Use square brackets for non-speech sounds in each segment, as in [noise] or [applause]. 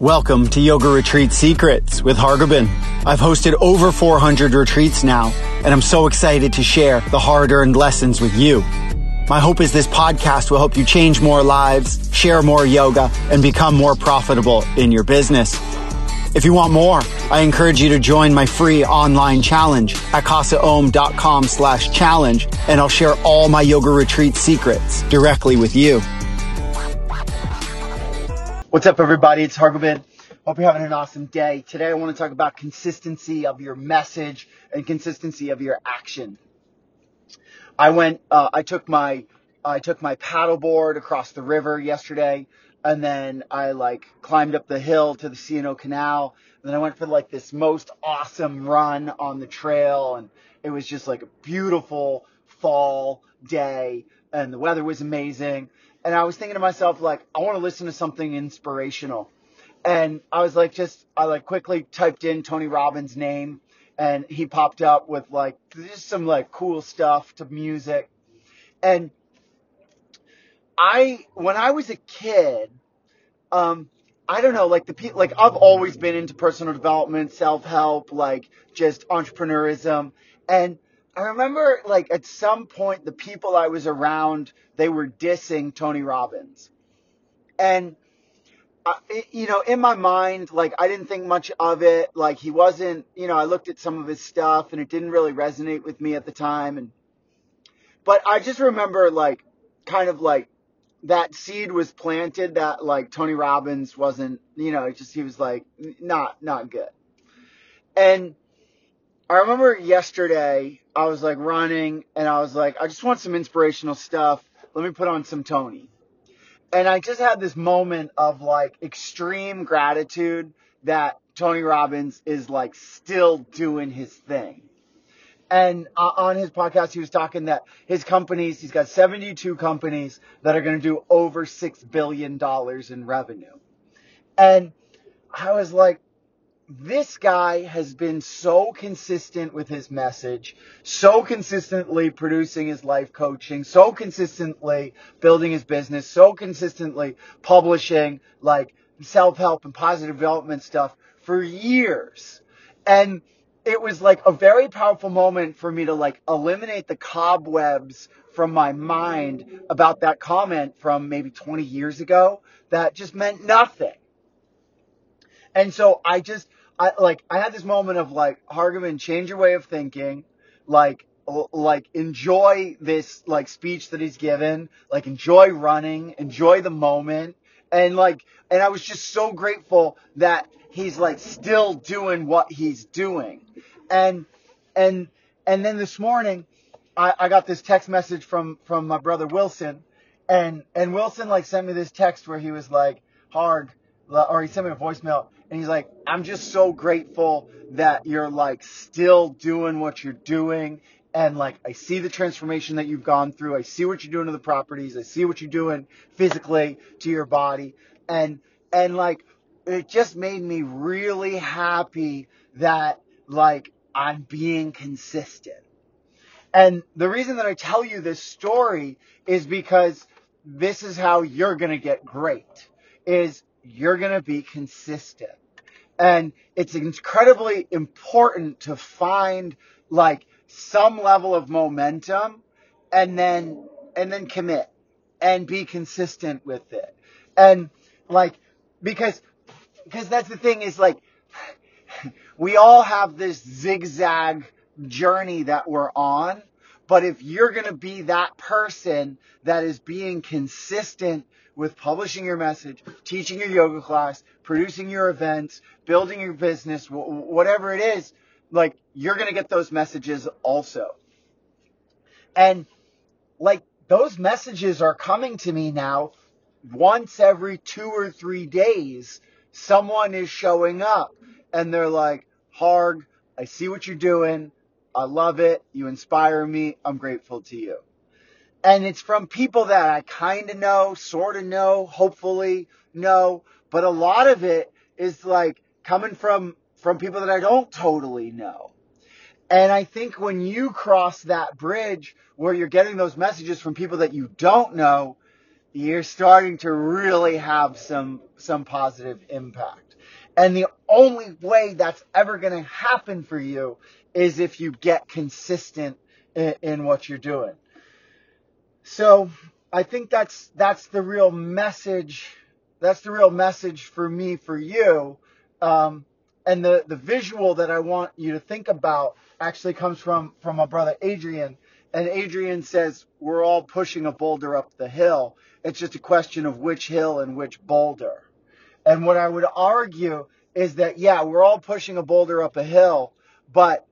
Welcome to Yoga Retreat Secrets with Hargobind. I've hosted over 400 retreats now, and I'm so excited to share the hard earned lessons with you. My hope is this podcast will help you change more lives, share more yoga, and become more profitable in your business. If you want more, I encourage you to join my free online challenge at casaom.com slash challenge, and I'll share all my yoga retreat secrets directly with you. What's up, everybody? It's Hargobind. Hope you're having an awesome day. Today, I want to talk about consistency of your message and consistency of your action. I went, uh, I took my, I took my paddleboard across the river yesterday, and then I like climbed up the hill to the C&O Canal. And then I went for like this most awesome run on the trail, and it was just like a beautiful fall day, and the weather was amazing and I was thinking to myself, like, I want to listen to something inspirational. And I was like, just, I like quickly typed in Tony Robbins' name and he popped up with like, just some like cool stuff to music. And I, when I was a kid, um, I don't know, like the people, like I've always been into personal development, self help, like just entrepreneurism. And I remember like at some point the people I was around they were dissing Tony Robbins, and uh, you know in my mind like I didn't think much of it. Like he wasn't, you know, I looked at some of his stuff and it didn't really resonate with me at the time, and but I just remember like kind of like that seed was planted that like Tony Robbins wasn't, you know, just he was like not not good, and I remember yesterday I was like running and I was like, I just want some inspirational stuff. Let me put on some Tony. And I just had this moment of like extreme gratitude that Tony Robbins is like still doing his thing. And uh, on his podcast, he was talking that his companies, he's got 72 companies that are going to do over $6 billion in revenue. And I was like, this guy has been so consistent with his message, so consistently producing his life coaching, so consistently building his business, so consistently publishing like self-help and positive development stuff for years. And it was like a very powerful moment for me to like eliminate the cobwebs from my mind about that comment from maybe 20 years ago that just meant nothing. And so I just I like I had this moment of like Hargobind, change your way of thinking, like like enjoy this like speech that he's given, like enjoy running, enjoy the moment, and like and I was just so grateful that he's like still doing what he's doing, and and and then this morning I, I got this text message from from my brother Wilson, and and Wilson like sent me this text where he was like hard or he sent me a voicemail and he's like, I'm just so grateful that you're like still doing what you're doing. And like, I see the transformation that you've gone through. I see what you're doing to the properties. I see what you're doing physically to your body. And, and like, it just made me really happy that like I'm being consistent. And the reason that I tell you this story is because this is how you're going to get great is you're going to be consistent. And it's incredibly important to find like some level of momentum and then, and then commit and be consistent with it. And like, because, because that's the thing is like, we all have this zigzag journey that we're on. But if you're going to be that person that is being consistent with publishing your message, teaching your yoga class, producing your events, building your business, whatever it is, like you're going to get those messages also. And like those messages are coming to me now once every two or three days. Someone is showing up and they're like, Harg, I see what you're doing. I love it. You inspire me. I'm grateful to you and it's from people that I kind of know, sort of know, hopefully know, but a lot of it is like coming from from people that I don't totally know. And I think when you cross that bridge where you're getting those messages from people that you don't know, you're starting to really have some some positive impact. And the only way that's ever going to happen for you is if you get consistent in, in what you're doing. So I think that's that's the real message. That's the real message for me for you. Um, and the the visual that I want you to think about actually comes from from my brother Adrian. And Adrian says we're all pushing a boulder up the hill. It's just a question of which hill and which boulder. And what I would argue is that yeah, we're all pushing a boulder up a hill, but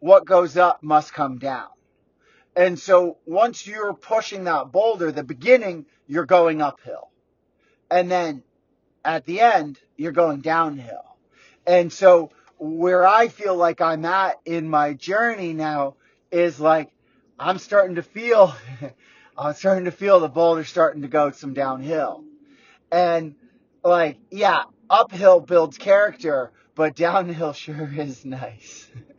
what goes up must come down. And so once you're pushing that boulder, the beginning, you're going uphill. And then at the end, you're going downhill. And so where I feel like I'm at in my journey now is like I'm starting to feel [laughs] I'm starting to feel the boulder starting to go some downhill. And like, yeah, uphill builds character, but downhill [laughs] sure is nice. [laughs]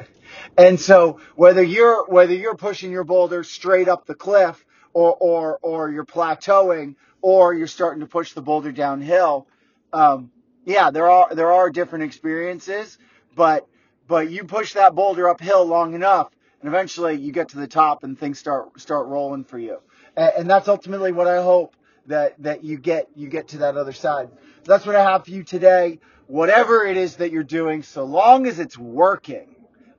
[laughs] and so whether you're whether you're pushing your boulder straight up the cliff or or or you're plateauing or you're starting to push the boulder downhill, um, yeah, there are there are different experiences, but but you push that boulder uphill long enough, and eventually you get to the top and things start start rolling for you. And, and that's ultimately what I hope that that you get you get to that other side. That's what I have for you today. Whatever it is that you're doing, so long as it's working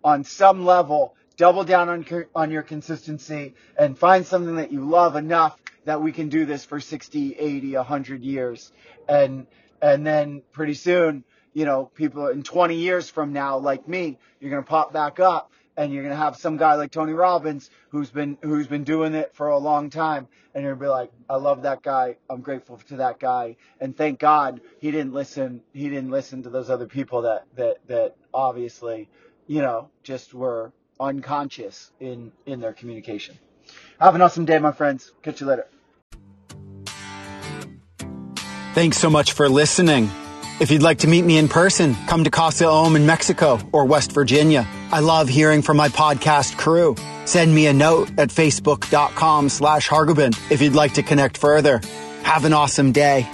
on some level, double down on on your consistency and find something that you love enough that we can do this for 60, 80, 100 years. And and then pretty soon, you know, people in 20 years from now like me, you're going to pop back up and you're gonna have some guy like Tony Robbins who's been who's been doing it for a long time, and you're gonna be like, I love that guy. I'm grateful to that guy, and thank God he didn't listen. He didn't listen to those other people that that that obviously, you know, just were unconscious in in their communication. Have an awesome day, my friends. Catch you later. Thanks so much for listening. If you'd like to meet me in person, come to Casa Om in Mexico or West Virginia. I love hearing from my podcast crew. Send me a note at facebook.com slash Hargobind if you'd like to connect further. Have an awesome day.